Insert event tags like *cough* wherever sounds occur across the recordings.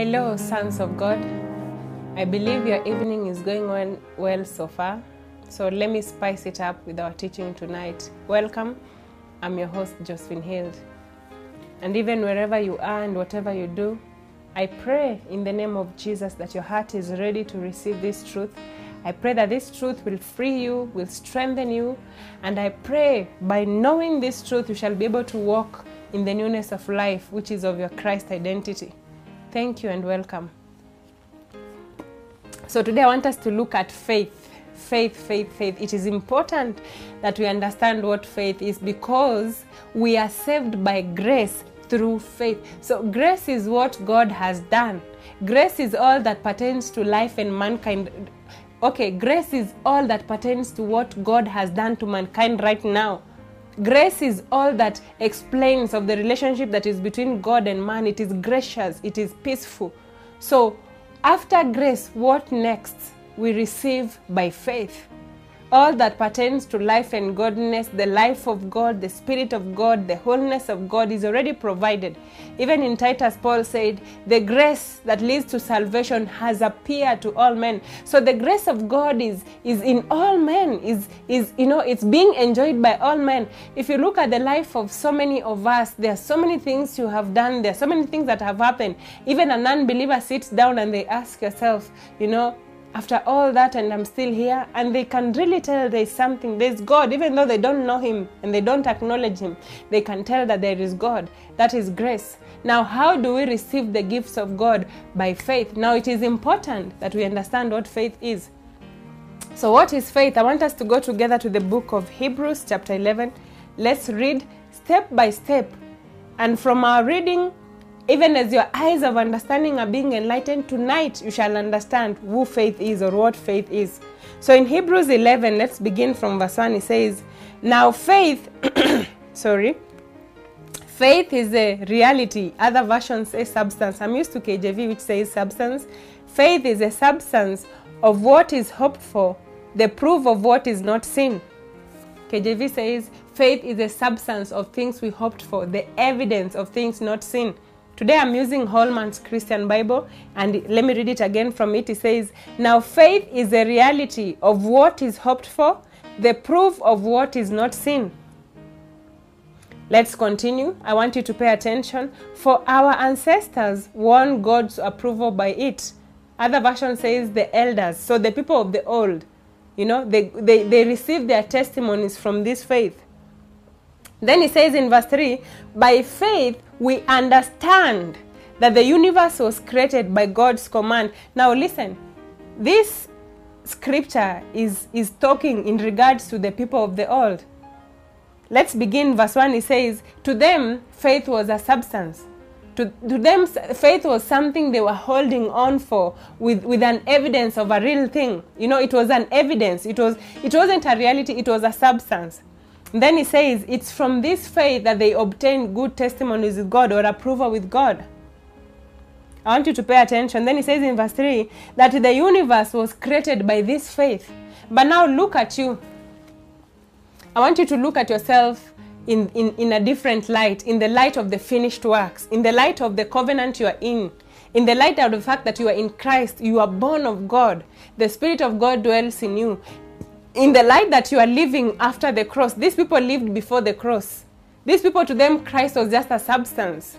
Hello, sons of God. I believe your evening is going on well so far. So let me spice it up with our teaching tonight. Welcome. I'm your host, Josephine Hild. And even wherever you are and whatever you do, I pray in the name of Jesus that your heart is ready to receive this truth. I pray that this truth will free you, will strengthen you, and I pray by knowing this truth, you shall be able to walk in the newness of life, which is of your Christ identity. Thank you and welcome. So, today I want us to look at faith. Faith, faith, faith. It is important that we understand what faith is because we are saved by grace through faith. So, grace is what God has done. Grace is all that pertains to life and mankind. Okay, grace is all that pertains to what God has done to mankind right now. Grace is all that explains of the relationship that is between God and man. It is gracious, it is peaceful. So, after grace, what next? We receive by faith. All that pertains to life and godliness, the life of God, the Spirit of God, the wholeness of God is already provided. Even in Titus, Paul said, The grace that leads to salvation has appeared to all men. So the grace of God is, is in all men, is, is you know, it's being enjoyed by all men. If you look at the life of so many of us, there are so many things you have done, there are so many things that have happened. Even an unbeliever sits down and they ask yourself, you know, after all that and I'm still here and they can really tell there's something. There's God even though they don't know him and they don't acknowledge him they can tell that there is God. That is grace. Now how do we receive the gifts of God? By faith. Now it is important that we understand what faith is. So what is faith? I want us to go together to the book of Hebrews chapter 11 let's read step by step. And from our reading even as your eyes of understanding are being enlightened, tonight you shall understand who faith is or what faith is. So in Hebrews 11, let's begin from verse 1. It says, Now faith, *coughs* sorry, faith is a reality. Other versions say substance. I'm used to KJV, which says substance. Faith is a substance of what is hoped for, the proof of what is not seen. KJV says, faith is a substance of things we hoped for, the evidence of things not seen. Today I'm using Holman's Christian Bible, and let me read it again from it. It says, Now faith is a reality of what is hoped for, the proof of what is not seen. Let's continue. I want you to pay attention. For our ancestors won God's approval by it. Other version says the elders, so the people of the old, you know, they, they, they received their testimonies from this faith. Then he says in verse 3 By faith we understand that the universe was created by God's command. Now listen, this scripture is, is talking in regards to the people of the old. Let's begin verse 1. He says, To them, faith was a substance. To, to them, faith was something they were holding on for with, with an evidence of a real thing. You know, it was an evidence. It, was, it wasn't a reality, it was a substance. Then he says, it's from this faith that they obtain good testimonies with God or approval with God. I want you to pay attention. Then he says in verse 3 that the universe was created by this faith. But now look at you. I want you to look at yourself in, in, in a different light, in the light of the finished works, in the light of the covenant you are in, in the light of the fact that you are in Christ, you are born of God. The Spirit of God dwells in you in the light that you are living after the cross, these people lived before the cross. These people, to them, Christ was just a substance.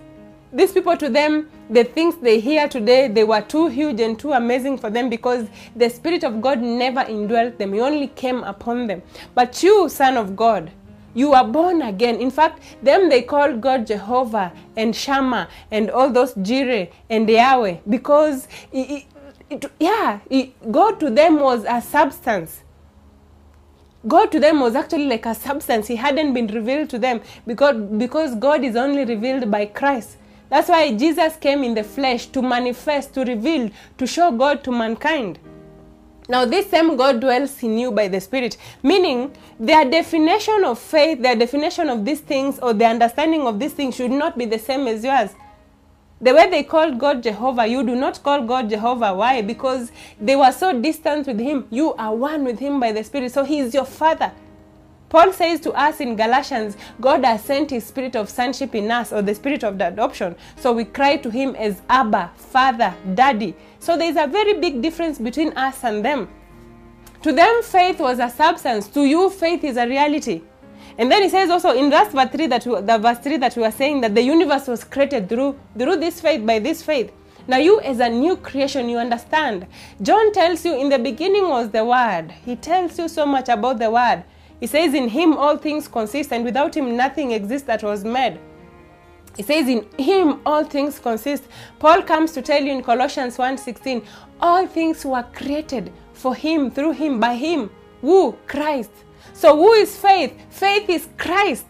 These people, to them, the things they hear today, they were too huge and too amazing for them because the Spirit of God never indwelt them. He only came upon them. But you, Son of God, you are born again. In fact, them they called God Jehovah and Shammah and all those Jireh and Yahweh because, it, it, yeah, it, God to them was a substance. God to them was actually like a substance. He hadn't been revealed to them because, because God is only revealed by Christ. That's why Jesus came in the flesh to manifest, to reveal, to show God to mankind. Now, this same God dwells in you by the Spirit, meaning their definition of faith, their definition of these things, or the understanding of these things should not be the same as yours. The way they called God Jehovah, you do not call God Jehovah. Why? Because they were so distant with Him. You are one with Him by the Spirit. So He is your Father. Paul says to us in Galatians, God has sent his spirit of sonship in us, or the spirit of the adoption. So we cry to him as Abba, Father, Daddy. So there is a very big difference between us and them. To them, faith was a substance. To you, faith is a reality. And then he says also in verse 3 that we, the verse 3 that we were saying that the universe was created through through this faith by this faith. Now you as a new creation you understand. John tells you in the beginning was the word. He tells you so much about the word. He says in him all things consist and without him nothing exists that was made. He says in him all things consist. Paul comes to tell you in Colossians 1:16 all things were created for him through him by him. Who? Christ. So, who is faith? Faith is Christ.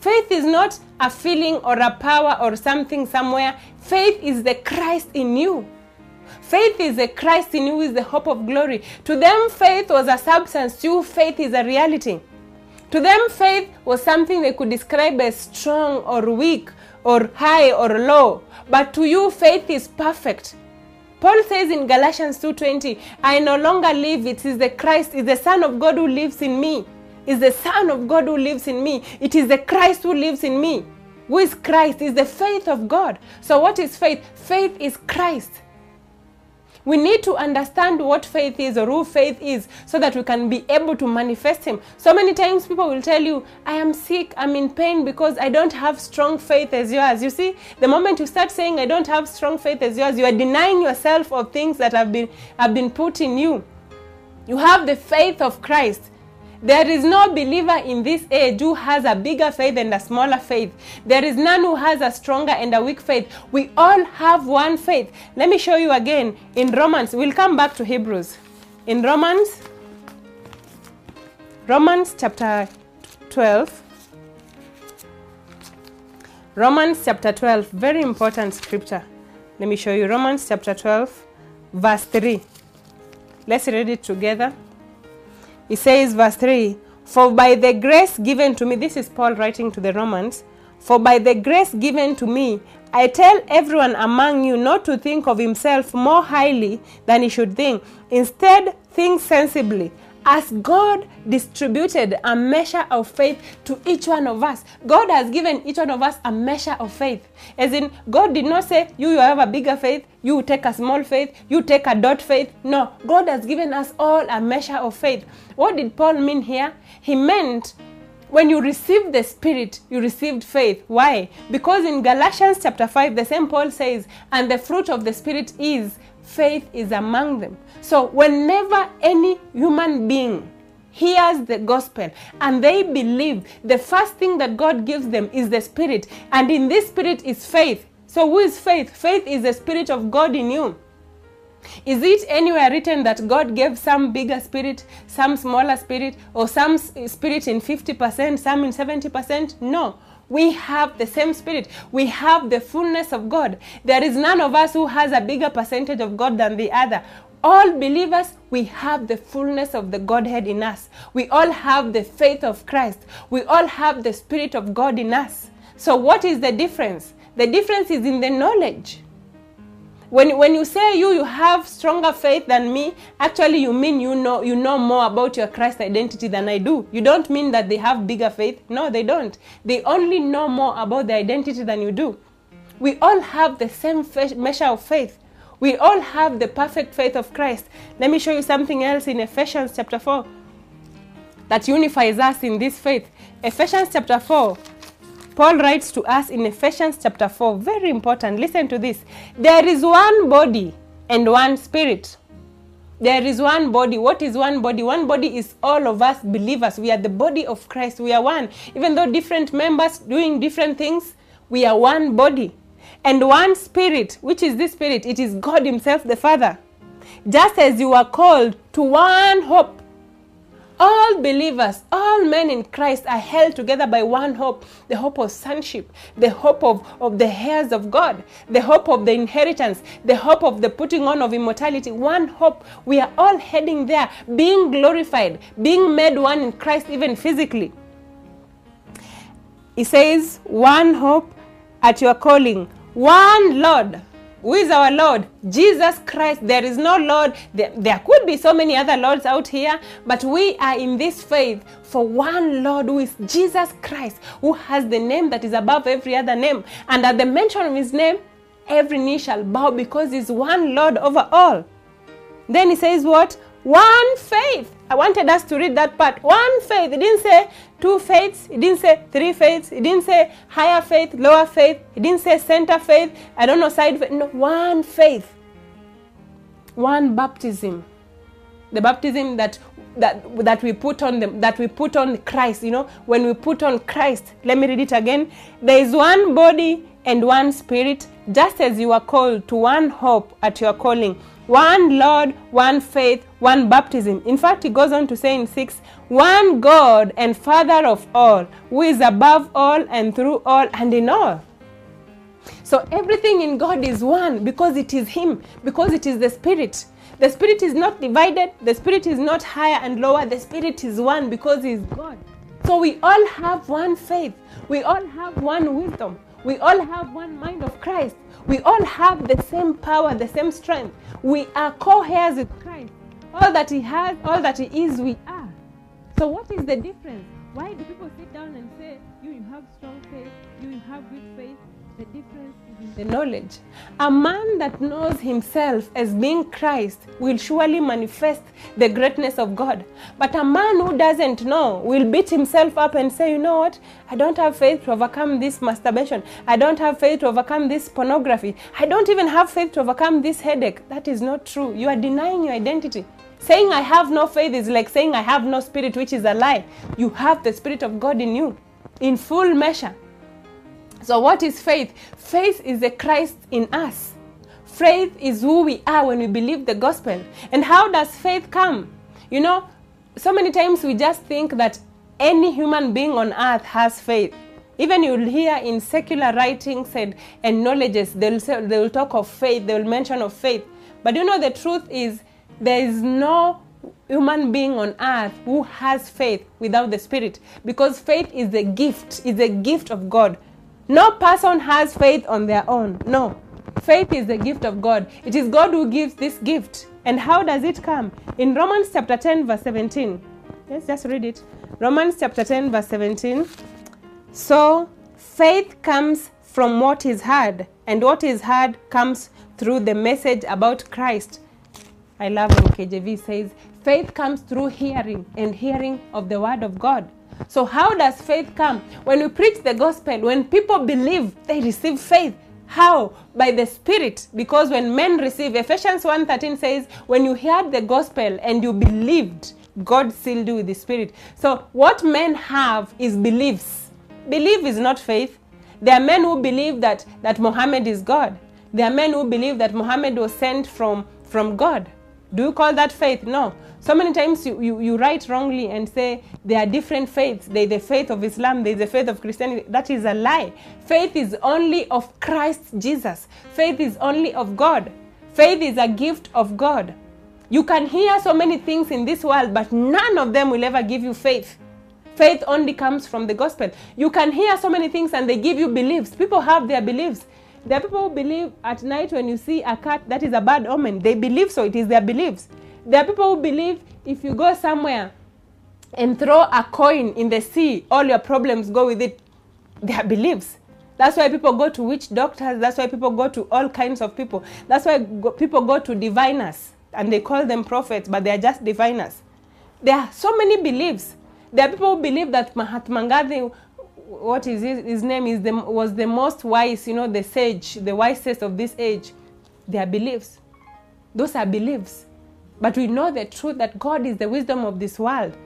Faith is not a feeling or a power or something somewhere. Faith is the Christ in you. Faith is the Christ in you, is the hope of glory. To them, faith was a substance. To you, faith is a reality. To them, faith was something they could describe as strong or weak or high or low. But to you, faith is perfect. Paul says in Galatians 2:20, I no longer live, it is the Christ, is the Son of God who lives in me. Is the Son of God who lives in me. It is the Christ who lives in me. Who is Christ? Is the faith of God. So what is faith? Faith is Christ. We need to understand what faith is or who faith is so that we can be able to manifest Him. So many times people will tell you, I am sick, I'm in pain because I don't have strong faith as yours. You see, the moment you start saying, I don't have strong faith as yours, you are denying yourself of things that have been, have been put in you. You have the faith of Christ. There is no believer in this age who has a bigger faith and a smaller faith. There is none who has a stronger and a weak faith. We all have one faith. Let me show you again in Romans. We'll come back to Hebrews. In Romans, Romans chapter 12. Romans chapter 12, very important scripture. Let me show you Romans chapter 12, verse 3. Let's read it together. It says, verse 3 For by the grace given to me, this is Paul writing to the Romans, for by the grace given to me, I tell everyone among you not to think of himself more highly than he should think. Instead, think sensibly, as God distributed a measure of faith to each one of us. God has given each one of us a measure of faith. As in, God did not say, You, you have a bigger faith, you take a small faith, you take a dot faith. No, God has given us all a measure of faith. What did Paul mean here? He meant when you received the Spirit, you received faith. Why? Because in Galatians chapter 5, the same Paul says, and the fruit of the Spirit is faith is among them. So, whenever any human being hears the gospel and they believe, the first thing that God gives them is the Spirit. And in this Spirit is faith. So, who is faith? Faith is the Spirit of God in you. Is it anywhere written that God gave some bigger spirit, some smaller spirit, or some spirit in 50%, some in 70%? No. We have the same spirit. We have the fullness of God. There is none of us who has a bigger percentage of God than the other. All believers, we have the fullness of the Godhead in us. We all have the faith of Christ. We all have the Spirit of God in us. So, what is the difference? The difference is in the knowledge. When, when you say you you have stronger faith than me actually you mean you know you know more about your christ identity than i do you don't mean that they have bigger faith no they don't they only know more about their identity than you do we all have the same measure of faith we all have the perfect faith of christ let me show you something else in ephesians chapter 4 that unifies us in this faith ephesians chapter 4 Paul writes to us in Ephesians chapter 4, very important. Listen to this. There is one body and one spirit. There is one body. What is one body? One body is all of us believers. We are the body of Christ. We are one. Even though different members doing different things, we are one body. And one spirit. Which is this spirit? It is God Himself, the Father. Just as you are called to one hope all believers, all men in Christ are held together by one hope the hope of sonship, the hope of, of the heirs of God, the hope of the inheritance, the hope of the putting on of immortality. One hope. We are all heading there, being glorified, being made one in Christ, even physically. He says, One hope at your calling, one Lord, Who is our Lord? Jesus Christ. There is no Lord. There, there could be so many other Lords out here, but we are in this faith for one Lord who is Jesus Christ, who has the name that is above every other name. And at the mention of his name, every knee shall bow because he's one Lord over all. Then he says, What? One faith. I wanted us to read that part. One faith. It didn't say two faiths. he didn't say three faiths. he didn't say higher faith, lower faith. he didn't say center faith. I don't know, side faith. No, one faith. One baptism. The baptism that that that we put on them that we put on Christ, you know, when we put on Christ. Let me read it again. There is one body and one spirit, just as you are called to one hope at your calling one Lord, one faith, one baptism. In fact, he goes on to say in 6 one God and Father of all, who is above all and through all and in all. So everything in God is one because it is Him, because it is the Spirit. The Spirit is not divided, the Spirit is not higher and lower, the Spirit is one because He is God. So we all have one faith, we all have one wisdom, we all have one mind of Christ. We all have the same power, the same strength. We are co heirs with Christ. All that He has, all that He is, we are. So, what is the difference? Why do people sit down and say, You, you have strong faith, you, you have weak faith? The difference is in the knowledge. A man that knows himself as being Christ will surely manifest the greatness of God. But a man who doesn't know will beat himself up and say, You know what? I don't have faith to overcome this masturbation. I don't have faith to overcome this pornography. I don't even have faith to overcome this headache. That is not true. You are denying your identity. Saying I have no faith is like saying I have no spirit, which is a lie. You have the Spirit of God in you in full measure. So, what is faith? Faith is the Christ in us. Faith is who we are when we believe the gospel. And how does faith come? You know, so many times we just think that any human being on earth has faith. Even you'll hear in secular writings and, and knowledges, they'll, say, they'll talk of faith, they'll mention of faith. But you know, the truth is, there is no human being on earth who has faith without the Spirit because faith is a gift, is a gift of God. No person has faith on their own. No. Faith is the gift of God. It is God who gives this gift. And how does it come? In Romans chapter 10, verse 17. Let's just read it. Romans chapter 10, verse 17. So faith comes from what is heard, and what is heard comes through the message about Christ. I love when KJV says, faith comes through hearing, and hearing of the word of God. So, how does faith come? When we preach the gospel, when people believe, they receive faith. How? By the Spirit. Because when men receive, Ephesians 1.13 says, when you heard the gospel and you believed, God sealed you with the Spirit. So, what men have is beliefs. Belief is not faith. There are men who believe that, that Muhammad is God. There are men who believe that Muhammad was sent from, from God. Do you call that faith? No. So many times you, you, you write wrongly and say there are different faiths. There's the faith of Islam, there's the faith of Christianity. That is a lie. Faith is only of Christ Jesus. Faith is only of God. Faith is a gift of God. You can hear so many things in this world, but none of them will ever give you faith. Faith only comes from the gospel. You can hear so many things and they give you beliefs. People have their beliefs. There are people who believe at night when you see a cat, that is a bad omen. They believe so, it is their beliefs. There are people who believe if you go somewhere and throw a coin in the sea, all your problems go with it. Their beliefs. That's why people go to witch doctors. That's why people go to all kinds of people. That's why go, people go to diviners and they call them prophets, but they are just diviners. There are so many beliefs. There are people who believe that Mahatma Gandhi, what is his, his name, is the, was the most wise, you know, the sage, the wisest of this age. Their beliefs. Those are beliefs. But we know the truth that God is the wisdom of this world.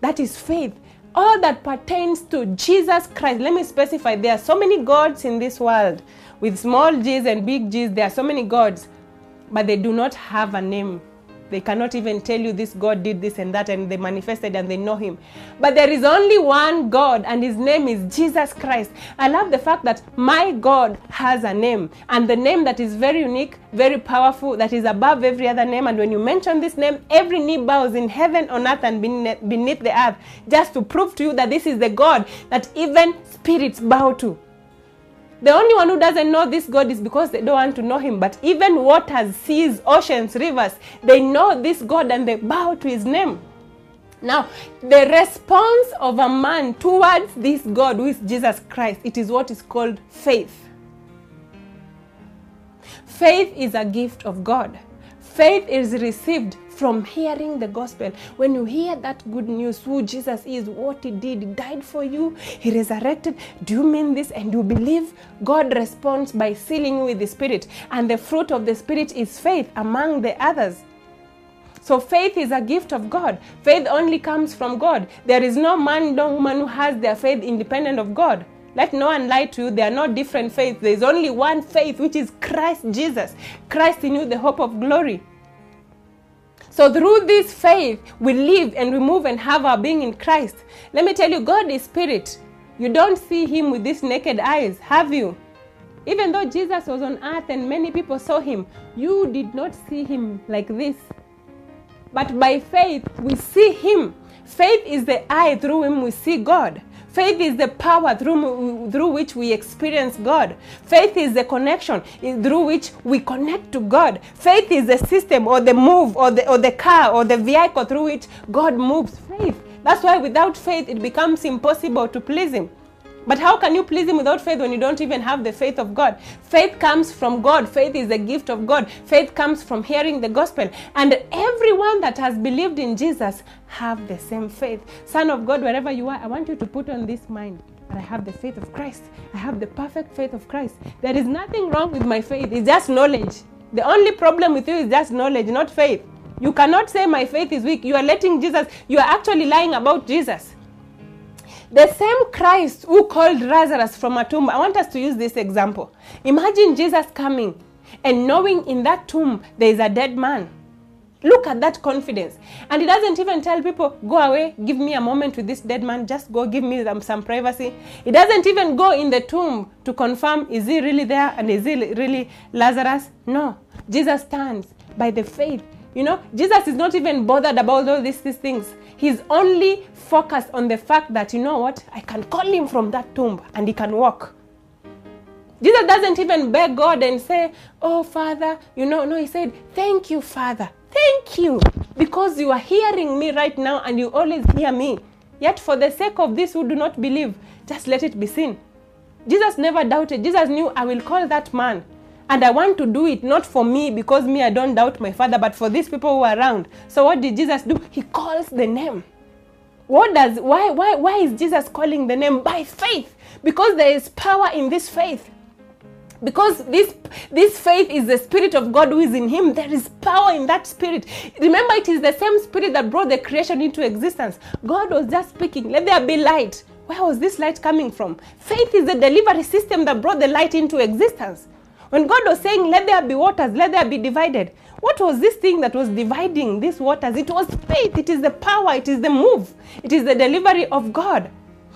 That is faith. All that pertains to Jesus Christ. Let me specify there are so many gods in this world. With small g's and big g's, there are so many gods, but they do not have a name. They cannot even tell you this God did this and that, and they manifested and they know Him. But there is only one God, and His name is Jesus Christ. I love the fact that my God has a name, and the name that is very unique, very powerful, that is above every other name. And when you mention this name, every knee bows in heaven, on earth, and beneath the earth, just to prove to you that this is the God that even spirits bow to. The only one who doesn't know this God is because they don't want to know him. But even waters, seas, oceans, rivers, they know this God and they bow to his name. Now, the response of a man towards this God, who is Jesus Christ, it is what is called faith. Faith is a gift of God. Faith is received from hearing the gospel. When you hear that good news, who Jesus is, what he did, he died for you, he resurrected. Do you mean this? And you believe? God responds by sealing you with the Spirit. And the fruit of the Spirit is faith among the others. So faith is a gift of God. Faith only comes from God. There is no man, no woman who has their faith independent of God. Let no one lie to you. There are no different faiths. There is only one faith, which is Christ Jesus. Christ in you, the hope of glory. So through this faith, we live and we move and have our being in Christ. Let me tell you, God is spirit. You don't see him with these naked eyes, have you? Even though Jesus was on earth and many people saw him, you did not see him like this. But by faith, we see him. Faith is the eye through whom we see God. Faith is the power through, through which we experience God. Faith is the connection through which we connect to God. Faith is the system or the move or the, or the car or the vehicle through which God moves. Faith. That's why without faith it becomes impossible to please Him. But how can you please Him without faith when you don't even have the faith of God? Faith comes from God. Faith is a gift of God. Faith comes from hearing the gospel. And everyone that has believed in Jesus have the same faith. Son of God, wherever you are, I want you to put on this mind I have the faith of Christ. I have the perfect faith of Christ. There is nothing wrong with my faith. It's just knowledge. The only problem with you is just knowledge, not faith. You cannot say my faith is weak. You are letting Jesus, you are actually lying about Jesus. The same Christ who called Lazarus from a tomb, I want us to use this example. Imagine Jesus coming and knowing in that tomb there is a dead man. Look at that confidence. And he doesn't even tell people, go away, give me a moment with this dead man, just go give me some, some privacy. He doesn't even go in the tomb to confirm, is he really there and is he really Lazarus? No. Jesus stands by the faith. You know, Jesus is not even bothered about all these, these things. He's only focused on the fact that, you know what, I can call him from that tomb and he can walk. Jesus doesn't even beg God and say, Oh, Father, you know, no, he said, Thank you, Father. Thank you because you are hearing me right now and you always hear me. Yet, for the sake of this who do not believe, just let it be seen. Jesus never doubted. Jesus knew, I will call that man. And I want to do it not for me because me, I don't doubt my father, but for these people who are around. So, what did Jesus do? He calls the name. What does why why why is Jesus calling the name by faith? Because there is power in this faith because this this faith is the spirit of god who is in him there is power in that spirit remember it is the same spirit that brought the creation into existence god was just speaking let there be light where was this light coming from faith is the delivery system that brought the light into existence when god was saying let there be waters let there be divided what was this thing that was dividing these waters? It was faith. It is the power. It is the move. It is the delivery of god.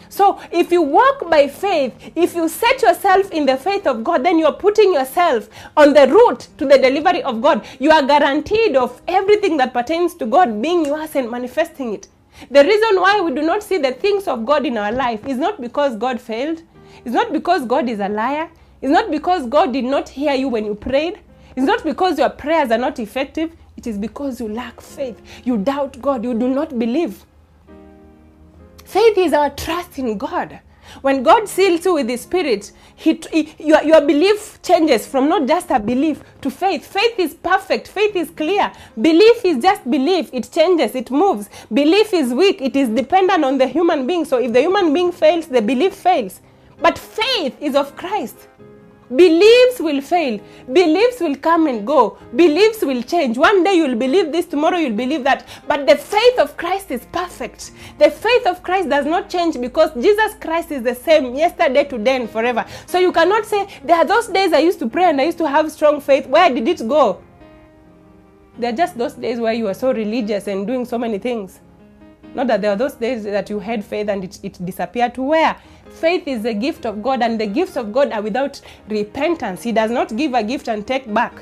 So, if you walk by faith, if you set yourself in the faith of God, then you are putting yourself on the route to the delivery of God. You are guaranteed of everything that pertains to God being yours and manifesting it. The reason why we do not see the things of God in our life is not because God failed, it's not because God is a liar, it's not because God did not hear you when you prayed, it's not because your prayers are not effective, it is because you lack faith. You doubt God, you do not believe. Faith is our trust in God. When God seals you with the Spirit, he, he, your, your belief changes from not just a belief to faith. Faith is perfect, faith is clear. Belief is just belief, it changes, it moves. Belief is weak, it is dependent on the human being. So if the human being fails, the belief fails. But faith is of Christ. Beliefs will fail. Beliefs will come and go. Beliefs will change. One day you'll believe this, tomorrow you'll believe that. But the faith of Christ is perfect. The faith of Christ does not change because Jesus Christ is the same yesterday, today, and forever. So you cannot say, There are those days I used to pray and I used to have strong faith. Where did it go? There are just those days where you are so religious and doing so many things. Not that there are those days that you had faith and it, it disappeared to where? Faith is a gift of God, and the gifts of God are without repentance. He does not give a gift and take back.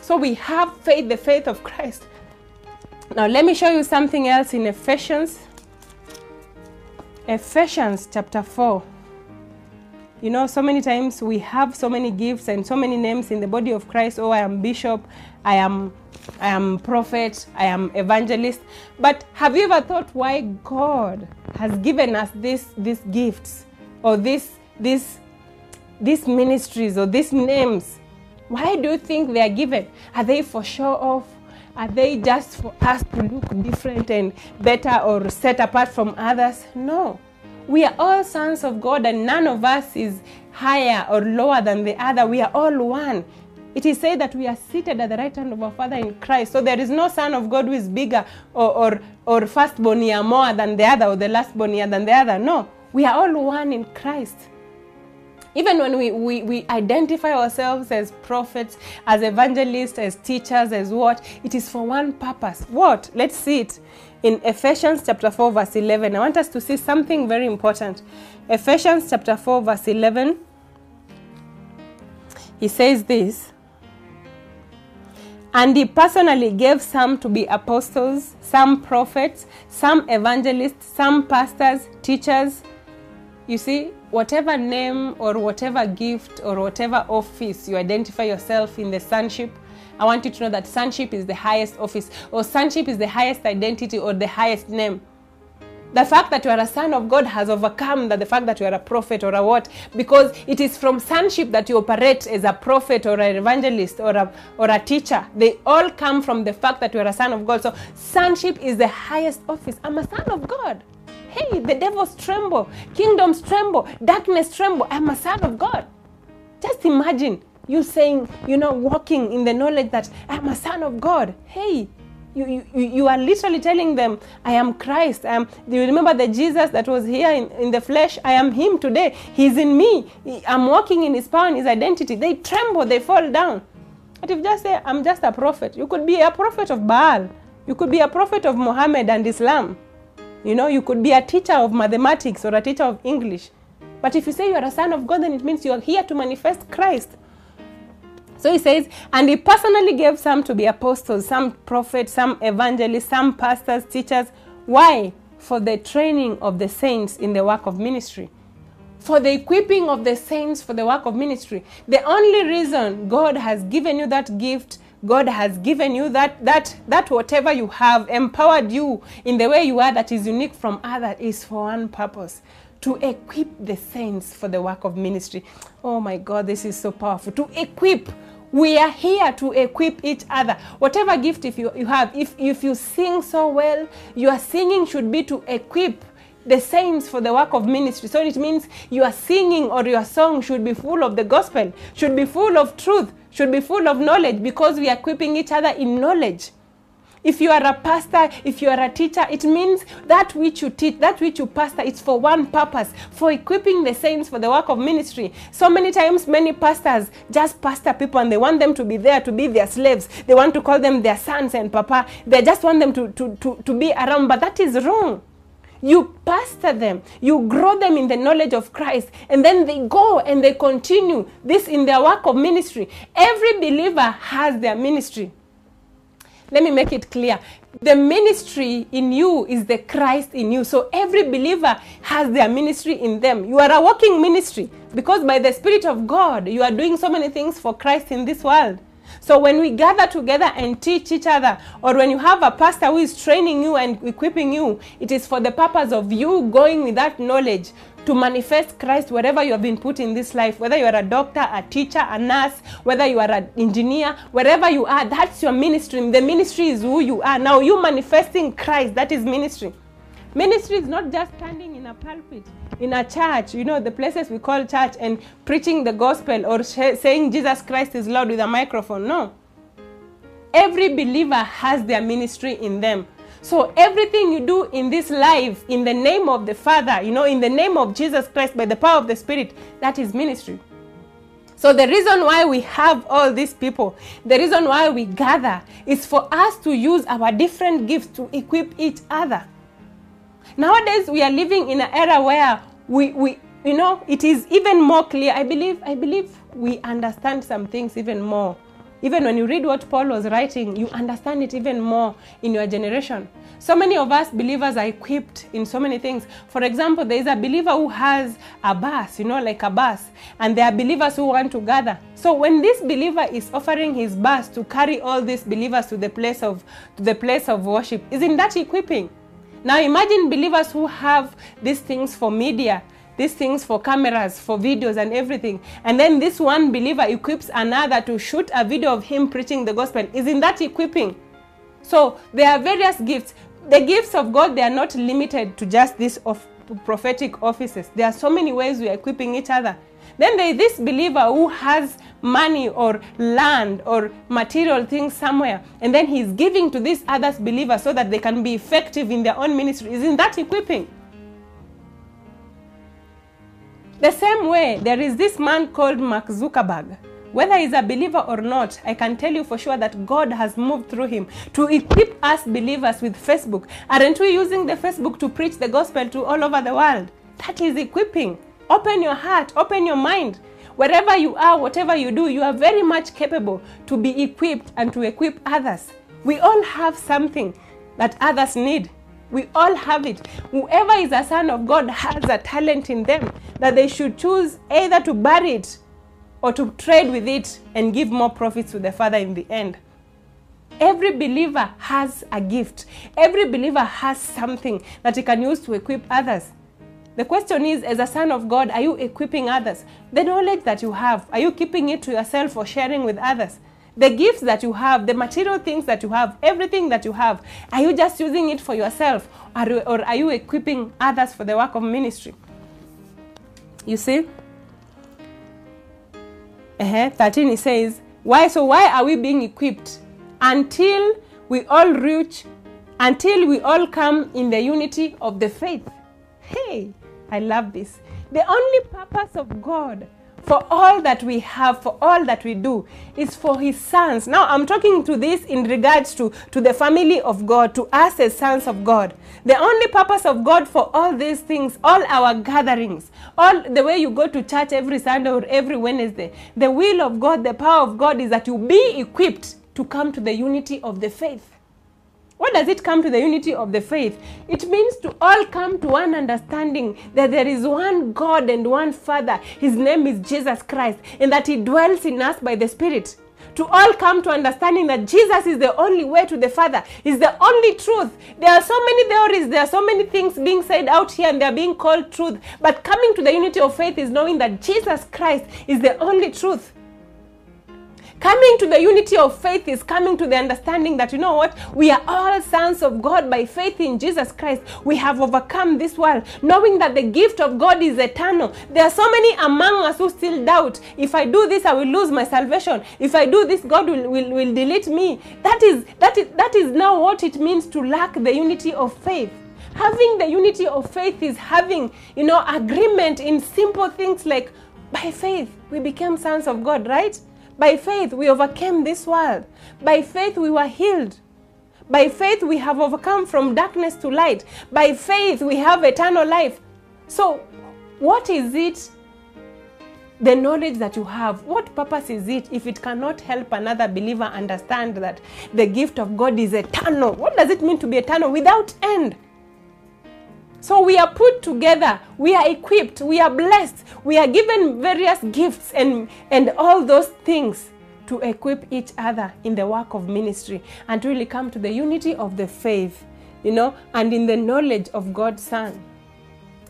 So we have faith, the faith of Christ. Now, let me show you something else in Ephesians. Ephesians chapter 4. You know, so many times we have so many gifts and so many names in the body of Christ. Oh, I am bishop, I am I am prophet, I am evangelist. But have you ever thought why God has given us this these gifts or this this these ministries or these names? Why do you think they are given? Are they for show off? Are they just for us to look different and better or set apart from others? No. We are all sons of God, and none of us is higher or lower than the other. We are all one. It is said that we are seated at the right hand of our Father in Christ. So there is no son of God who is bigger or, or, or firstborn here more than the other or the lastborn here than the other. No. We are all one in Christ. Even when we, we, we identify ourselves as prophets, as evangelists, as teachers, as what, it is for one purpose. What? Let's see it in Ephesians chapter 4, verse 11. I want us to see something very important. Ephesians chapter 4, verse 11. He says this And he personally gave some to be apostles, some prophets, some evangelists, some pastors, teachers. You see, whatever name or whatever gift or whatever office you identify yourself in the sonship, I want you to know that sonship is the highest office, or sonship is the highest identity, or the highest name. The fact that you are a son of God has overcome that the fact that you are a prophet or a what, because it is from sonship that you operate as a prophet or an evangelist or a, or a teacher. They all come from the fact that you are a son of God. So sonship is the highest office. I'm a son of God. Hey, the devils tremble, kingdoms tremble, darkness tremble. I'm a son of God. Just imagine you saying, you know, walking in the knowledge that I'm a son of God. Hey, you, you, you are literally telling them, I am Christ. I am, do you remember the Jesus that was here in, in the flesh? I am Him today. He's in me. I'm walking in His power and His identity. They tremble, they fall down. But if you just say, I'm just a prophet, you could be a prophet of Baal. You could be a prophet of Muhammad and Islam. You know, you could be a teacher of mathematics or a teacher of English. But if you say you are a son of God, then it means you are here to manifest Christ. So he says, and he personally gave some to be apostles, some prophets, some evangelists, some pastors, teachers. Why? For the training of the saints in the work of ministry. For the equipping of the saints for the work of ministry. The only reason God has given you that gift God has given you that that that whatever you have empowered you in the way you are that is unique from others is for one purpose to equip the saints for the work of ministry. Oh my God, this is so powerful. To equip. We are here to equip each other. Whatever gift if you, you have, if, if you sing so well, your singing should be to equip the saints for the work of ministry. So it means your singing or your song should be full of the gospel, should be full of truth, should be full of knowledge because we are equipping each other in knowledge. If you are a pastor, if you are a teacher, it means that which you teach, that which you pastor, it's for one purpose, for equipping the saints for the work of ministry. So many times, many pastors just pastor people and they want them to be there to be their slaves. They want to call them their sons and papa. They just want them to, to, to, to be around, but that is wrong. You pastor them, you grow them in the knowledge of Christ, and then they go and they continue this in their work of ministry. Every believer has their ministry. Let me make it clear. The ministry in you is the Christ in you. So every believer has their ministry in them. You are a walking ministry because by the Spirit of God, you are doing so many things for Christ in this world. So when we gather together and teach each other, or when you have a pastor who is training you and equipping you, it is for the purpose of you going with that knowledge to manifest Christ wherever you have been put in this life, whether you are a doctor, a teacher, a nurse, whether you are an engineer, wherever you are, that's your ministry. The ministry is who you are. Now, you manifesting Christ, that is ministry. Ministry is not just standing in a pulpit, in a church, you know, the places we call church, and preaching the gospel or sh- saying Jesus Christ is Lord with a microphone. No. Every believer has their ministry in them. So everything you do in this life, in the name of the Father, you know, in the name of Jesus Christ, by the power of the Spirit, that is ministry. So the reason why we have all these people, the reason why we gather, is for us to use our different gifts to equip each other. Nowadays, we are living in an era where we, we you know, it is even more clear. I believe, I believe we understand some things even more Even when you read what Paul was writing, you understand it even more in your generation. So many of us believers are equipped in so many things. For example, there is a believer who has a bus, you know, like a bus, and there are believers who want to gather. So when this believer is offering his bus to carry all these believers to the place of to the place of worship, isn't that equipping? Now imagine believers who have these things for media, these things for cameras, for videos, and everything. And then this one believer equips another to shoot a video of him preaching the gospel. Isn't that equipping? So there are various gifts. The gifts of God, they are not limited to just these of prophetic offices. There are so many ways we are equipping each other. Then there is this believer who has money or land or material things somewhere, and then he's giving to these others believers so that they can be effective in their own ministry. Isn't that equipping? The same way, there is this man called Mark Zuckerberg. Whether he's a believer or not, I can tell you for sure that God has moved through him to equip us believers with Facebook. Aren't we using the Facebook to preach the gospel to all over the world? That is equipping. Open your heart, open your mind. Wherever you are, whatever you do, you are very much capable to be equipped and to equip others. We all have something that others need. We all have it. Whoever is a son of God has a talent in them that they should choose either to bury it or to trade with it and give more profits to the Father in the end. Every believer has a gift. Every believer has something that he can use to equip others. The question is, as a son of God, are you equipping others? The knowledge that you have, are you keeping it to yourself or sharing with others? The gifts that you have, the material things that you have, everything that you have, are you just using it for yourself or, or are you equipping others for the work of ministry? You see? uh 13 it says, Why so why are we being equipped? Until we all reach, until we all come in the unity of the faith. Hey, I love this. The only purpose of God for all that we have, for all that we do, is for his sons. Now, I'm talking to this in regards to, to the family of God, to us as sons of God. The only purpose of God for all these things, all our gatherings, all the way you go to church every Sunday or every Wednesday, the will of God, the power of God is that you be equipped to come to the unity of the faith. What does it come to the unity of the faith? It means to all come to one understanding that there is one God and one Father. His name is Jesus Christ, and that He dwells in us by the Spirit. To all come to understanding that Jesus is the only way to the Father, is the only truth. There are so many theories, there are so many things being said out here, and they are being called truth. But coming to the unity of faith is knowing that Jesus Christ is the only truth. Coming to the unity of faith is coming to the understanding that, you know what, we are all sons of God by faith in Jesus Christ. We have overcome this world, knowing that the gift of God is eternal. There are so many among us who still doubt if I do this, I will lose my salvation. If I do this, God will, will, will delete me. That is, that, is, that is now what it means to lack the unity of faith having the unity of faith is having you know agreement in simple things like by faith we became sons of god right by faith, we overcame this world. By faith, we were healed. By faith, we have overcome from darkness to light. By faith, we have eternal life. So, what is it? The knowledge that you have, what purpose is it if it cannot help another believer understand that the gift of God is eternal? What does it mean to be eternal? Without end. So we are put together, we are equipped, we are blessed, we are given various gifts and, and all those things to equip each other in the work of ministry and really come to the unity of the faith, you know, and in the knowledge of God's Son.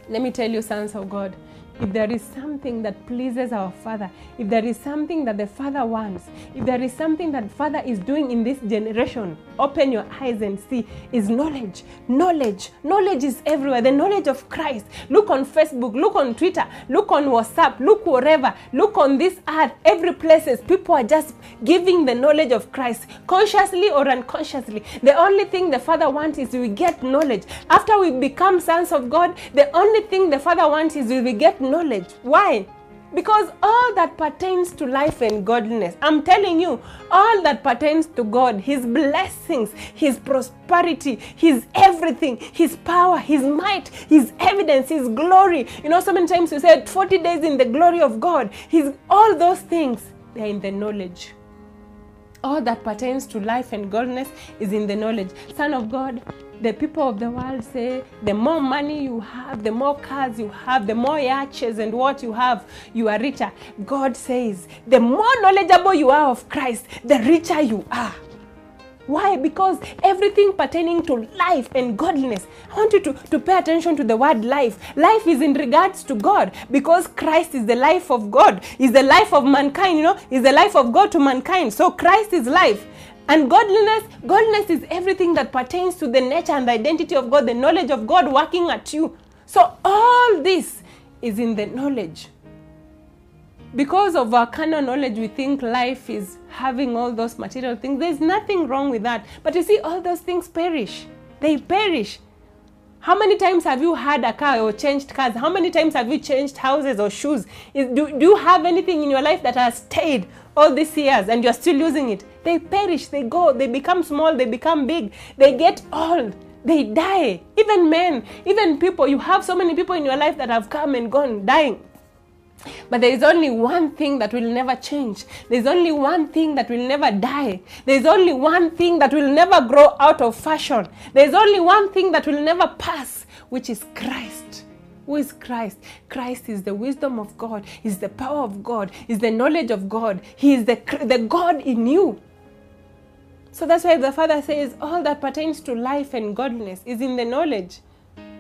Let me tell you, sons of God, if there is something that pleases our Father, if there is something that the Father wants, if there is something that Father is doing in this generation, open your eyes and see is knowledge. Knowledge. Knowledge is everywhere. The knowledge of Christ. Look on Facebook, look on Twitter, look on WhatsApp, look wherever, look on this earth, every places. People are just giving the knowledge of Christ, consciously or unconsciously. The only thing the Father wants is we get knowledge. After we become sons of God, the only thing the Father wants is we get knowledge. Why? Because all that pertains to life and godliness, I'm telling you, all that pertains to God, His blessings, His prosperity, His everything, His power, His might, His evidence, His glory. You know, so many times you said 40 days in the glory of God. His all those things, they're in the knowledge. all that pertains to life and godliness is in the knowledge. Son of God, the people of the world say the more money you have, the more cars you have, the more yachts and what you have, you are richer. God says the more knowledgeable you are of Christ, the richer you are. Why? Because everything pertaining to life and godliness, I want you to, to pay attention to the word life. Life is in regards to God because Christ is the life of God, is the life of mankind, you know, is the life of God to mankind. So Christ is life. And godliness, godliness is everything that pertains to the nature and the identity of God, the knowledge of God working at you. So all this is in the knowledge because of our carnal knowledge, we think life is having all those material things. There's nothing wrong with that. But you see, all those things perish. They perish. How many times have you had a car or changed cars? How many times have you changed houses or shoes? Is, do, do you have anything in your life that has stayed all these years and you're still using it? They perish, they go, they become small, they become big, they get old they die. Even men, even people, you have so many people in your life that have come and gone dying. But there is only one thing that will never change. There's only one thing that will never die. There's only one thing that will never grow out of fashion. There's only one thing that will never pass, which is Christ. Who is Christ? Christ is the wisdom of God, is the power of God, is the knowledge of God. He is the, the God in you. So that's why the Father says all that pertains to life and godliness is in the knowledge.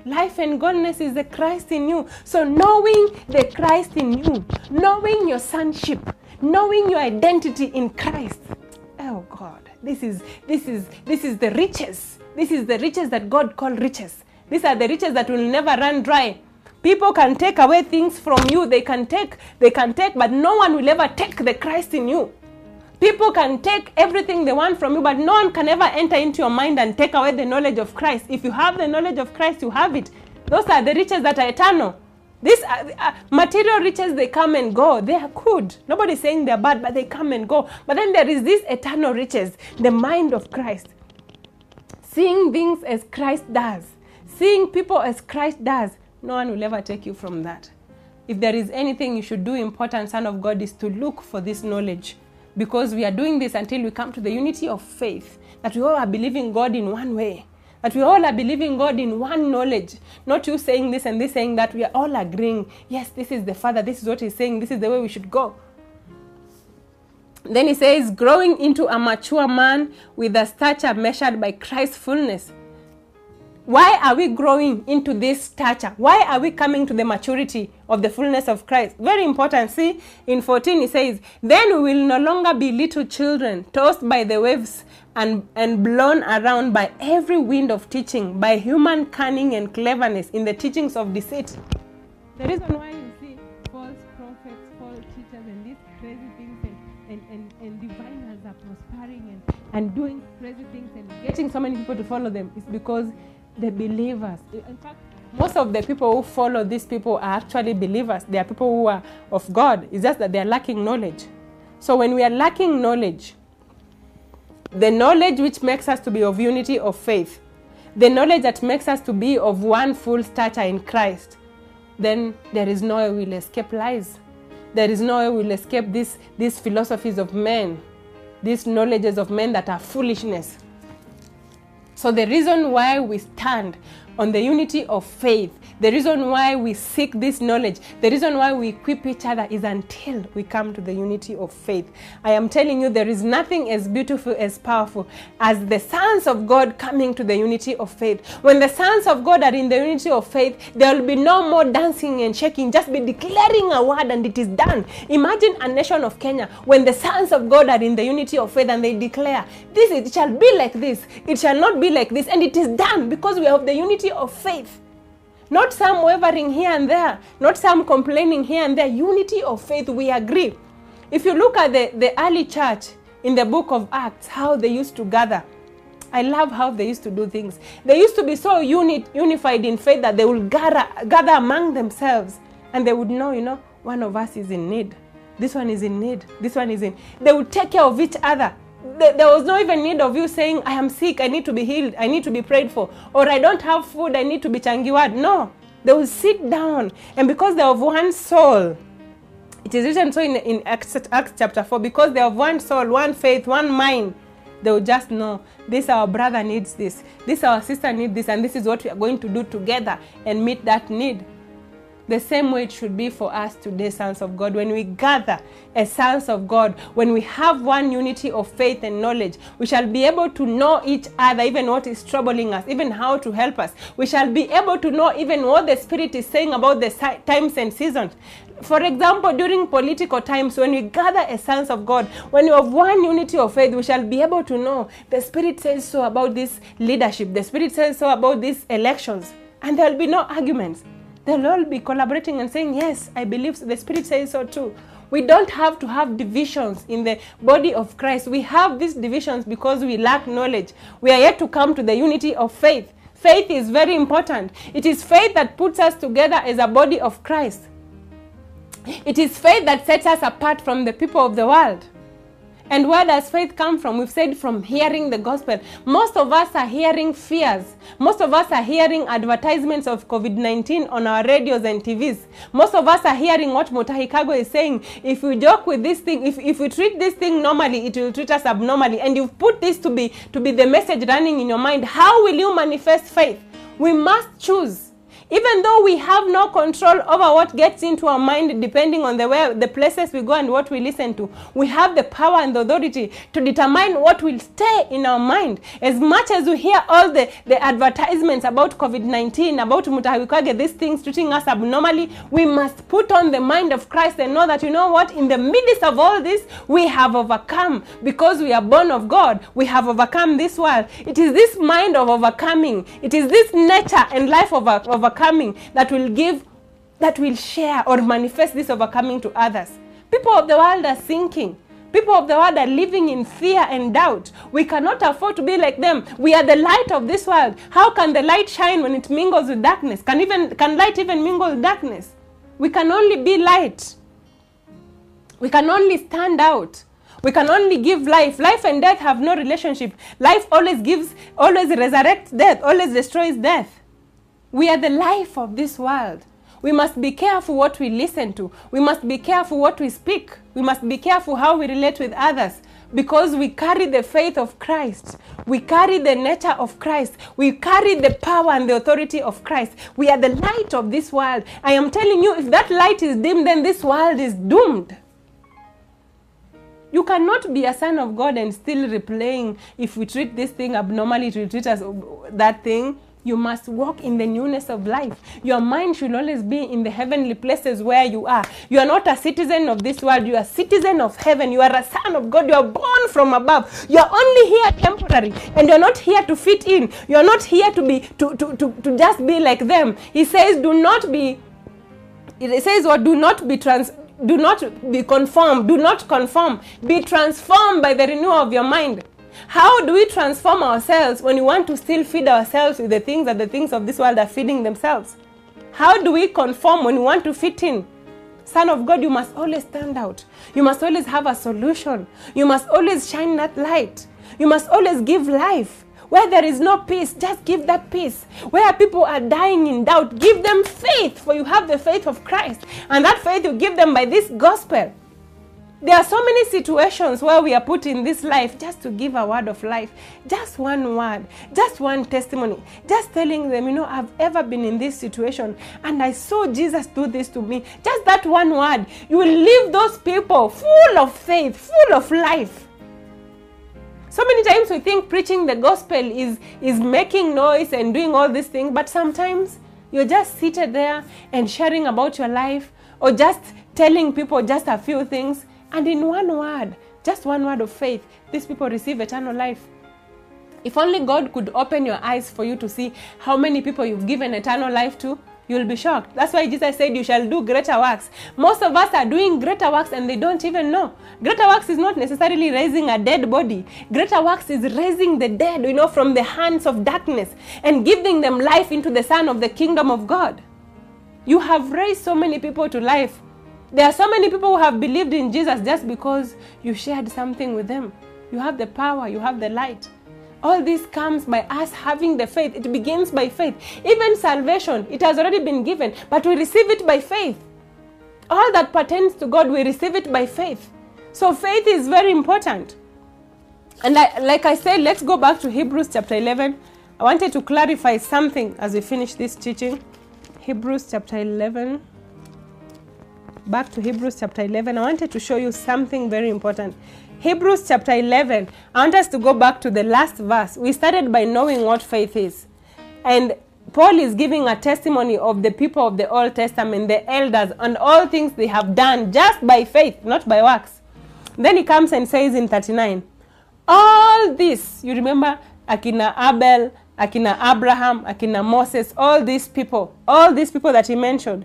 Life and godliness is the Christ in you. So knowing the Christ in you, knowing your sonship, knowing your identity in Christ. Oh God, this is this is this is the riches. This is the riches that God called riches. These are the riches that will never run dry. People can take away things from you. They can take, they can take, but no one will ever take the Christ in you. People can take everything they want from you, but no one can ever enter into your mind and take away the knowledge of Christ. If you have the knowledge of Christ, you have it. Those are the riches that are eternal. These uh, uh, material riches, they come and go. They are good. Nobody's saying they're bad, but they come and go. But then there is this eternal riches, the mind of Christ. Seeing things as Christ does, seeing people as Christ does, no one will ever take you from that. If there is anything you should do, important Son of God, is to look for this knowledge because we are doing this until we come to the unity of faith that we all are believing God in one way. That we all are believing God in one knowledge. Not you saying this and this saying that. We are all agreeing, yes, this is the Father, this is what He's saying, this is the way we should go. Then He says, growing into a mature man with a stature measured by Christ's fullness. Why are we growing into this stature? Why are we coming to the maturity of the fullness of Christ? Very important. See, in 14 he says, Then we will no longer be little children, tossed by the waves and, and blown around by every wind of teaching, by human cunning and cleverness in the teachings of deceit. The reason why you see false prophets, false teachers, and these crazy things, and, and, and, and diviners are prospering and, and doing crazy things and getting so many people to follow them is because the believers. In fact, most of the people who follow these people are actually believers. They are people who are of God. It's just that they are lacking knowledge. So when we are lacking knowledge, the knowledge which makes us to be of unity of faith, the knowledge that makes us to be of one full stature in Christ, then there is no way we'll escape lies. There is no way we'll escape this, these philosophies of men, these knowledges of men that are foolishness. So, the reason why we stand on the unity of faith, the reason why we seek this knowledge, the reason why we equip each other is until we come to the unity of faith. I am telling you, there is nothing as beautiful, as powerful as the sons of God coming to the unity of faith. When the sons of God are in the unity of faith, there will be no more dancing and shaking, just be declaring a word and it is done. Imagine a nation of Kenya when the sons of God are in the unity of faith and they declare, This it shall be like this, it shall not be like this, and it is done because we have the unity of faith. Not some wavering here and there, not some complaining here and there. Unity of faith, we agree. If you look at the, the early church in the book of Acts, how they used to gather, I love how they used to do things. They used to be so uni- unified in faith that they would gather, gather among themselves and they would know, you know, one of us is in need. This one is in need. This one is in. They would take care of each other there was no even need of you saying, I am sick, I need to be healed, I need to be prayed for, or I don't have food, I need to be changiwad. No. They will sit down, and because they have one soul, It is written so in, in Acts, Acts chapter 4 because they have one soul, one faith, one mind. They will just know this our brother needs this, this our sister needs this, and this is what we are going to do together and meet that need. The same way it should be for us today, sons of God. When we gather as sons of God, when we have one unity of faith and knowledge, we shall be able to know each other, even what is troubling us, even how to help us. We shall be able to know even what the Spirit is saying about the times and seasons. For example, during political times, when we gather as sons of God, when we have one unity of faith, we shall be able to know the Spirit says so about this leadership, the Spirit says so about these elections, and there will be no arguments. They'll all be collaborating and saying, Yes, I believe the Spirit says so too. We don't have to have divisions in the body of Christ. We have these divisions because we lack knowledge. We are yet to come to the unity of faith. Faith is very important. It is faith that puts us together as a body of Christ. It is faith that sets us apart from the people of the world. And where does faith come from? We've said from hearing the gospel. Most of us are hearing fears. Most of us are hearing advertisements of COVID 19 on our radios and TVs. Most of us are hearing what Mutahi Kagwe is saying. If we joke with this thing, if, if we treat this thing normally, it will treat us abnormally. And you've put this to be, to be the message running in your mind. How will you manifest faith? We must choose even though we have no control over what gets into our mind depending on the way the places we go and what we listen to we have the power and the authority to determine what will stay in our mind. As much as we hear all the, the advertisements about covid-19 about Mutahi Kagwe these things treating us abnormally we must put on the mind of christ and know that you know what in the midst of all this we have overcome. Because we are born of god we have overcome this world. It is this mind of overcoming. It is this nature and life of overcoming that will give that will share or manifest this overcoming to others. People of the world are sinking. People of the world are living in fear and doubt. We cannot afford to be like them. We are the light of this world. How can the light shine when it mingles with darkness? Can even can light even mingle with darkness? We can only be light. We can only stand out. We can only give life. Life and death have no relationship. Life always gives always resurrects death always destroys death we are the life of this world. We must be careful what we listen to. We must be careful what we speak. We must be careful how we relate with others because we carry the faith of Christ. We carry the nature of Christ. We carry the power and the authority of Christ. We are the light of this world. I am telling you, if that light is dim, then this world is doomed. You cannot be a son of God and still replaying if we treat this thing abnormally, it will treat us that thing. You must walk in the newness of life. Your mind should always be in the heavenly places where you are. You are not a citizen of this world. You are a citizen of heaven. You are a son of God. You are born from above. You are only here temporary, and you are not here to fit in. You are not here to be to, to, to, to just be like them. He says, "Do not be." It says, "What? do not be trans." Do not be conformed. Do not conform. Be transformed by the renewal of your mind. How do we transform ourselves when we want to still feed ourselves with the things that the things of this world are feeding themselves? How do we conform when we want to fit in? Son of God, you must always stand out. You must always have a solution. You must always shine that light. You must always give life. Where there is no peace, just give that peace. Where people are dying in doubt, give them faith, for you have the faith of Christ. And that faith you give them by this gospel. There are so many situations where we are put in this life just to give a word of life, just one word, just one testimony, just telling them, you know, I've ever been in this situation and I saw Jesus do this to me. Just that one word, you will leave those people full of faith, full of life. So many times we think preaching the gospel is, is making noise and doing all these things, but sometimes you're just seated there and sharing about your life or just telling people just a few things and in one word, just one word of faith, these people receive eternal life. If only God could open your eyes for you to see how many people you've given eternal life to, you'll be shocked. That's why Jesus said, You shall do greater works. Most of us are doing greater works and they don't even know. Greater works is not necessarily raising a dead body, greater works is raising the dead, you know, from the hands of darkness and giving them life into the Son of the kingdom of God. You have raised so many people to life. There are so many people who have believed in Jesus just because you shared something with them. You have the power, you have the light. All this comes by us having the faith. It begins by faith. Even salvation, it has already been given, but we receive it by faith. all that pertains to God, we receive it by faith. So faith is very important. And I, like I said, let's go back to Hebrews chapter 11. I wanted to clarify something as we finish this teaching. Hebrews chapter 11. Back to Hebrews chapter 11. I wanted to show you something very important. Hebrews chapter 11. I want us to go back to the last verse. We started by knowing what faith is. And Paul is giving a testimony of the people of the Old Testament, the elders, and all things they have done just by faith, not by works. Then he comes and says in 39, all this, you remember Akina Abel, Akina Abraham, Akina Moses, all these people, all these people that he mentioned,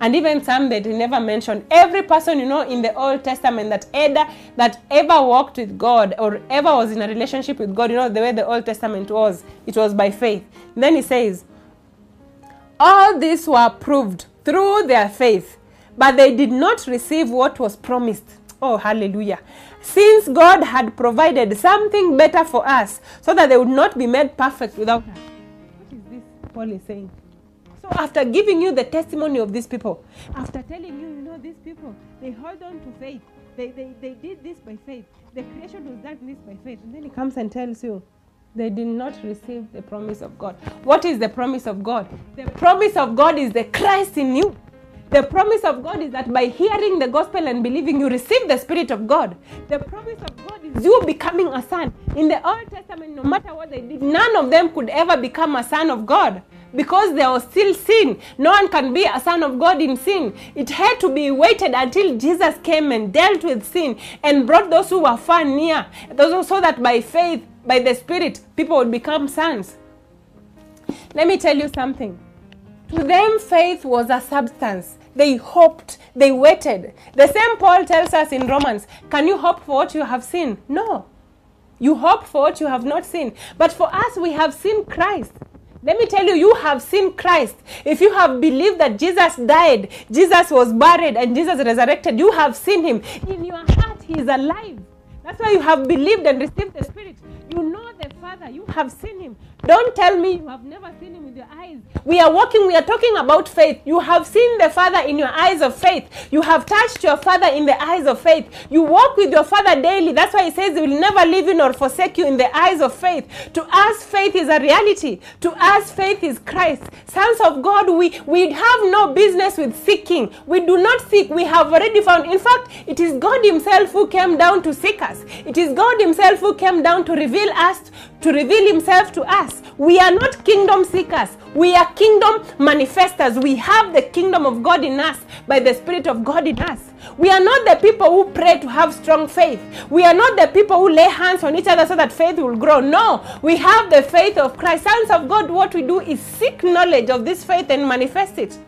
and even some that he never mentioned. Every person you know in the Old Testament that either that ever walked with God or ever was in a relationship with God, you know the way the Old Testament was, it was by faith. then he says, all these were proved through their faith, but they did not receive what was promised. Oh, hallelujah. Since God had provided something better for us so that they would not be made perfect without. What is this Paul is saying? So, after giving you the testimony of these people, after telling you, you know, these people, they hold on to faith. They, they, they did this by faith. The creation was done this by faith. And then he comes and tells you, they did not receive the promise of God. What is the promise of God? The promise of God is the Christ in you. The promise of God is that by hearing the gospel and believing, you receive the Spirit of God. The promise of God is you becoming a son. In the Old Testament, no matter what they did, none of them could ever become a son of God because there was still sin. No one can be a son of God in sin. It had to be waited until Jesus came and dealt with sin and brought those who were far near, those so that by faith, by the Spirit, people would become sons. Let me tell you something. To them, faith was a substance. They hoped, they waited. The same Paul tells us in Romans Can you hope for what you have seen? No. You hope for what you have not seen. But for us, we have seen Christ. Let me tell you, you have seen Christ. If you have believed that Jesus died, Jesus was buried, and Jesus resurrected, you have seen him. In your heart, he is alive. That's why you have believed and received the Spirit. You know the Father. You have seen him. Don't tell me you have never seen him with your eyes. We are walking, we are talking about faith. You have seen the Father in your eyes of faith. You have touched your Father in the eyes of faith. You walk with your Father daily. That's why he says he will never leave you nor forsake you in the eyes of faith. To us, faith is a reality. To us, faith is Christ. Sons of God, we, we have no business with seeking. We do not seek. We have already found. In fact, it is God Himself who came down to seek us. It is God Himself who came down to reveal us, to reveal Himself to us. We are not kingdom seekers. We are kingdom manifestors. We have the kingdom of God in us by the Spirit of God in us. We are not the people who pray to have strong faith. We are not the people who lay hands on each other so that faith will grow. No, we have the faith of Christ. Sons of God, what we do is seek knowledge of this faith and manifest it.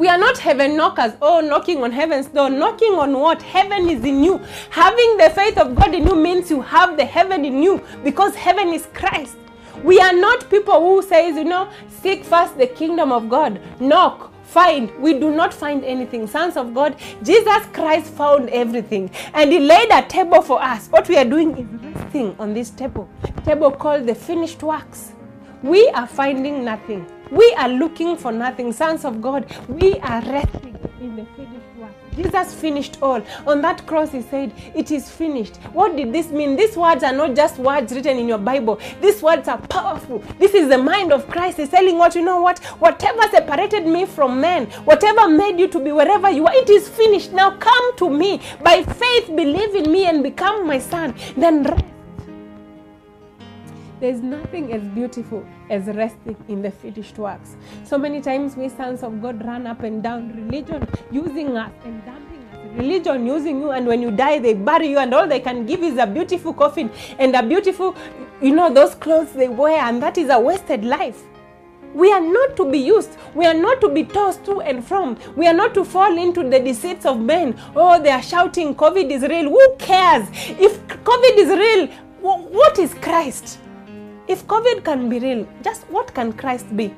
We are not heaven knockers, oh, knocking on heaven's door. Knocking on what? Heaven is in you. Having the faith of God in you means you have the heaven in you because heaven is Christ. We are not people who says, you know, seek first the kingdom of God. Knock, find. We do not find anything. Sons of God, Jesus Christ found everything. And he laid a table for us. What we are doing is resting on this table. Table called the finished works. We are finding nothing. We are looking for nothing. Sons of God, we are resting in the finished work. Jesus finished all. On that cross, he said, It is finished. What did this mean? These words are not just words written in your Bible. These words are powerful. This is the mind of Christ. He's telling what you know what? Whatever separated me from men, whatever made you to be wherever you are, it is finished. Now come to me. By faith, believe in me and become my son. Then rest. There's nothing as beautiful as resting in the finished works. So many times we sons of God run up and down, religion using us and dumping us, religion using you, and when you die, they bury you, and all they can give is a beautiful coffin and a beautiful, you know, those clothes they wear, and that is a wasted life. We are not to be used. We are not to be tossed to and from. We are not to fall into the deceits of men. Oh, they are shouting, COVID is real. Who cares? If COVID is real, what is Christ? If COVID can be real, just what can Christ be?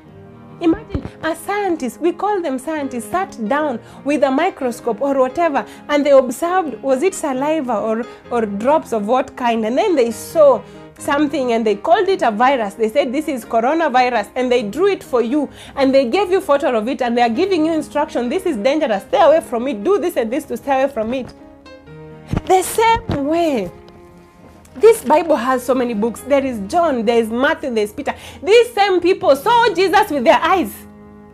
Imagine a scientist, we call them scientists, sat down with a microscope or whatever, and they observed was it saliva or, or drops of what kind, and then they saw something and they called it a virus. They said this is coronavirus and they drew it for you and they gave you photo of it and they are giving you instruction. This is dangerous. Stay away from it. Do this and this to stay away from it. The same way. This Bible has so many books. There is John, there is Matthew, there is Peter. These same people saw Jesus with their eyes.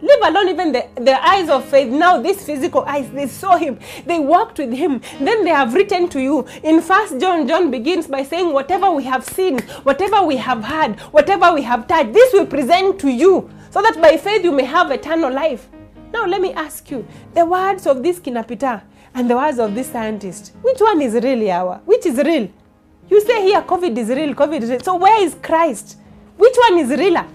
Leave alone even the, the eyes of faith. Now, these physical eyes, they saw him. They walked with him. Then they have written to you. In First John, John begins by saying, Whatever we have seen, whatever we have heard, whatever we have touched, this we present to you, so that by faith you may have eternal life. Now, let me ask you the words of this Kinapita and the words of this scientist, which one is really our? Which is real? You say here COVID is real, COVID is real. So, where is Christ? Which one is realer?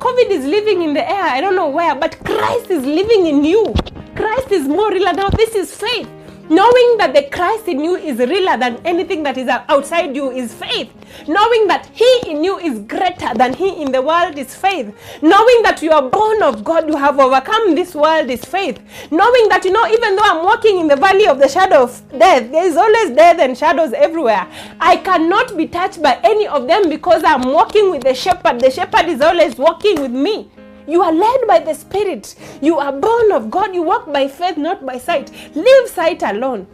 COVID is living in the air, I don't know where, but Christ is living in you. Christ is more real. Now, this is faith. Knowing that the Christ in you is realer than anything that is outside you is faith. Knowing that He in you is greater than He in the world is faith. Knowing that you are born of God, you have overcome this world is faith. Knowing that, you know, even though I'm walking in the valley of the shadow of death, there is always death and shadows everywhere. I cannot be touched by any of them because I'm walking with the shepherd. The shepherd is always walking with me. You are led by the Spirit. You are born of God. You walk by faith, not by sight. Leave sight alone.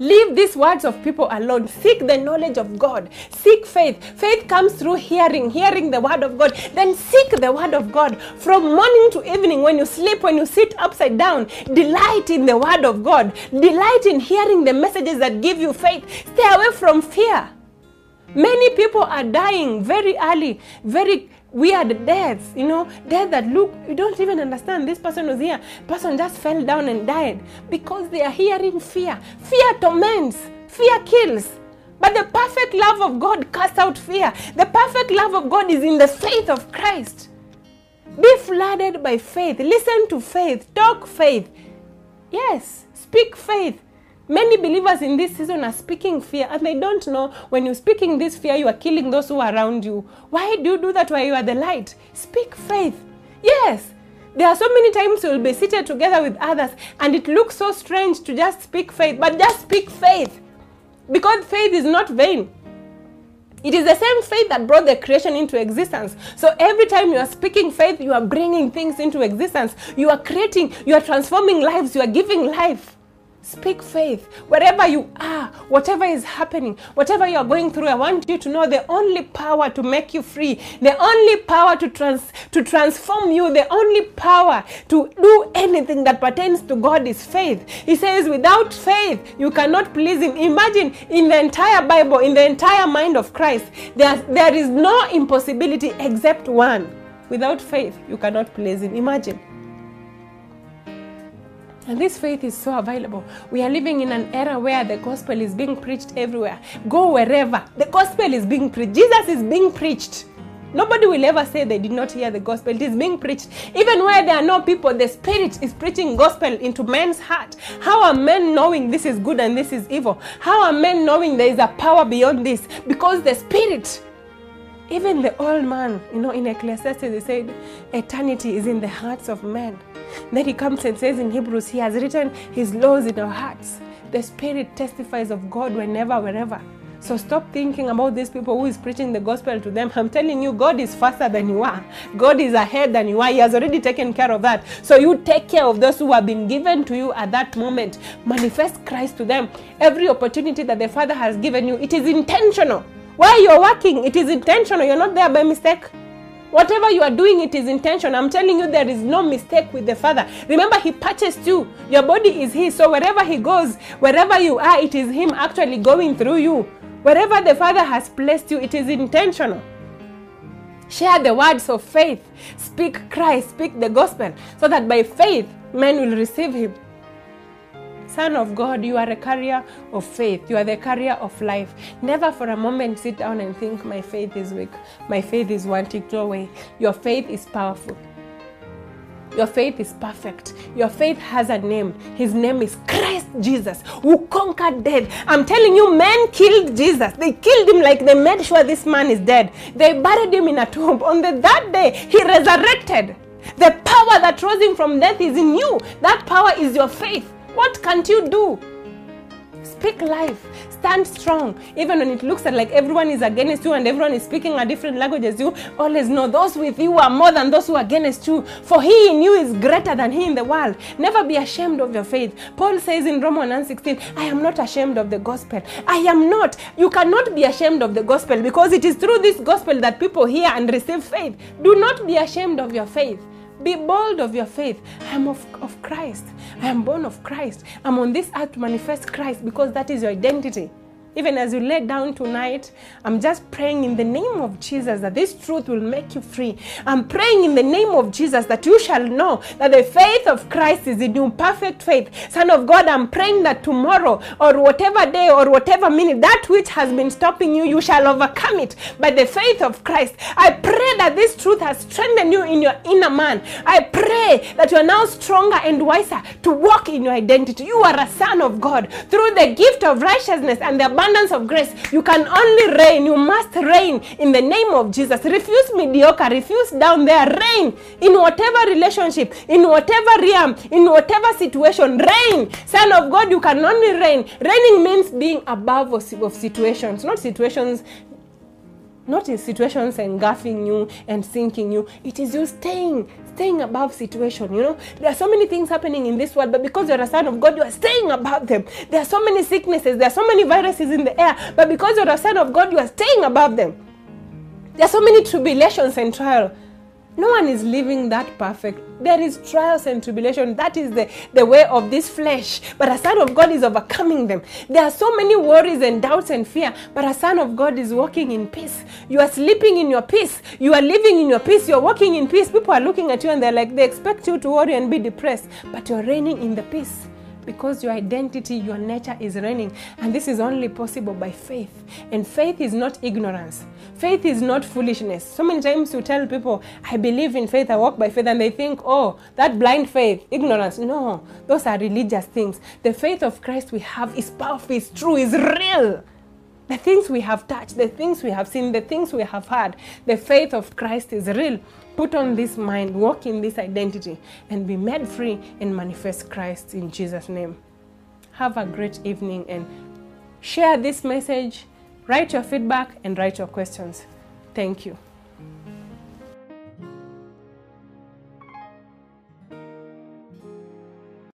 Leave these words of people alone. Seek the knowledge of God. Seek faith. Faith comes through hearing, hearing the word of God. Then seek the word of God. From morning to evening, when you sleep, when you sit upside down, delight in the word of God. Delight in hearing the messages that give you faith. Stay away from fear. Many people are dying very early, very weird deaths, you know, death that look, you don't even understand. This person was here, person just fell down and died because they are hearing fear. Fear torments, fear kills. But the perfect love of God casts out fear. The perfect love of God is in the faith of Christ. Be flooded by faith. Listen to faith. Talk faith. Yes, speak faith. Many believers in this season are speaking fear and they don't know when you're speaking this fear, you are killing those who are around you. Why do you do that while you are the light? Speak faith. Yes, there are so many times you'll be seated together with others and it looks so strange to just speak faith, but just speak faith because faith is not vain. It is the same faith that brought the creation into existence. So every time you are speaking faith, you are bringing things into existence. You are creating, you are transforming lives, you are giving life. Speak faith wherever you are, whatever is happening, whatever you are going through. I want you to know the only power to make you free, the only power to trans to transform you, the only power to do anything that pertains to God is faith. He says, without faith, you cannot please Him. Imagine in the entire Bible, in the entire mind of Christ, there, there is no impossibility except one. Without faith, you cannot please Him. Imagine. And this faith is so available. We are living in an era where the gospel is being preached everywhere. Go wherever. The gospel is being preached. Jesus is being preached. Nobody will ever say they did not hear the gospel. It is being preached. Even where there are no people, the Spirit is preaching gospel into men's heart. How are men knowing this is good and this is evil? How are men knowing there is a power beyond this? Because the Spirit, even the old man, you know, in Ecclesiastes, they said, eternity is in the hearts of men. Then he comes and says in Hebrews, He has written His laws in our hearts. The Spirit testifies of God whenever, wherever. So stop thinking about these people who is preaching the gospel to them. I'm telling you, God is faster than you are. God is ahead than you are. He has already taken care of that. So you take care of those who have been given to you at that moment. Manifest Christ to them. Every opportunity that the Father has given you, it is intentional. Where you're working, it is intentional. You're not there by mistake. Whatever you are doing, it is intention. I'm telling you, there is no mistake with the Father. Remember, He purchased you. Your body is His. So wherever He goes, wherever you are, it is Him actually going through you. Wherever the Father has placed you, it is intentional. Share the words of faith. Speak Christ, speak the gospel, so that by faith men will receive Him. Son of God, you are a carrier of faith. You are the carrier of life. Never for a moment sit down and think, my faith is weak. My faith is wanting to away. Your faith is powerful. Your faith is perfect. Your faith has a name. His name is Christ Jesus, who conquered death. I'm telling you, men killed Jesus. They killed him like they made sure this man is dead. They buried him in a tomb. On the that day, he resurrected. The power that rose him from death is in you. That power is your faith. What can't you do? Speak life. stand strong. Even when it looks like everyone is against you and everyone is speaking a different language as you, always know those with you are more than those who are against you. For he in you is greater than he in the world. Never be ashamed of your faith. Paul says in Romans 1:16, I am not ashamed of the gospel. I am not. You cannot be ashamed of the gospel because it is through this gospel that people hear and receive faith. Do not be ashamed of your faith. Be bold of your faith. I am of, of Christ. I am born of Christ. I'm on this earth to manifest Christ because that is your identity. Even as you lay down tonight, I'm just praying in the name of Jesus that this truth will make you free. I'm praying in the name of Jesus that you shall know that the faith of Christ is in you, perfect faith. Son of God, I'm praying that tomorrow or whatever day or whatever minute, that which has been stopping you, you shall overcome it by the faith of Christ. I pray that this truth has strengthened you in your inner man. I pray that you are now stronger and wiser to walk in your identity. You are a son of God through the gift of righteousness and the abundance of grace. You can only reign. You must reign in the name of Jesus. Refuse mediocre. Refuse down there. Reign in whatever relationship, in whatever realm, in whatever situation. Reign. Son of God, you can only reign. Reigning means being above of situations, not situations not in situations engulfing you and sinking you. It is you staying, staying above situation. You know, there are so many things happening in this world, but because you're a son of God, you are staying above them. There are so many sicknesses, there are so many viruses in the air, but because you're a son of God, you are staying above them. There are so many tribulations and trials. No one is living that perfect. There is trials and tribulation. That is the, the way of this flesh. But a son of God is overcoming them. There are so many worries and doubts and fear. But a son of God is walking in peace. You are sleeping in your peace. You are living in your peace. You are walking in peace. People are looking at you and they're like, they expect you to worry and be depressed. But you're reigning in the peace because your identity, your nature is reigning. And this is only possible by faith. And faith is not ignorance. Faith is not foolishness. So many times you tell people, I believe in faith, I walk by faith, and they think, oh, that blind faith, ignorance. No, those are religious things. The faith of Christ we have is powerful, is true, is real. The things we have touched, the things we have seen, the things we have heard, the faith of Christ is real. Put on this mind, walk in this identity, and be made free and manifest Christ in Jesus' name. Have a great evening and share this message, write your feedback, and write your questions. Thank you.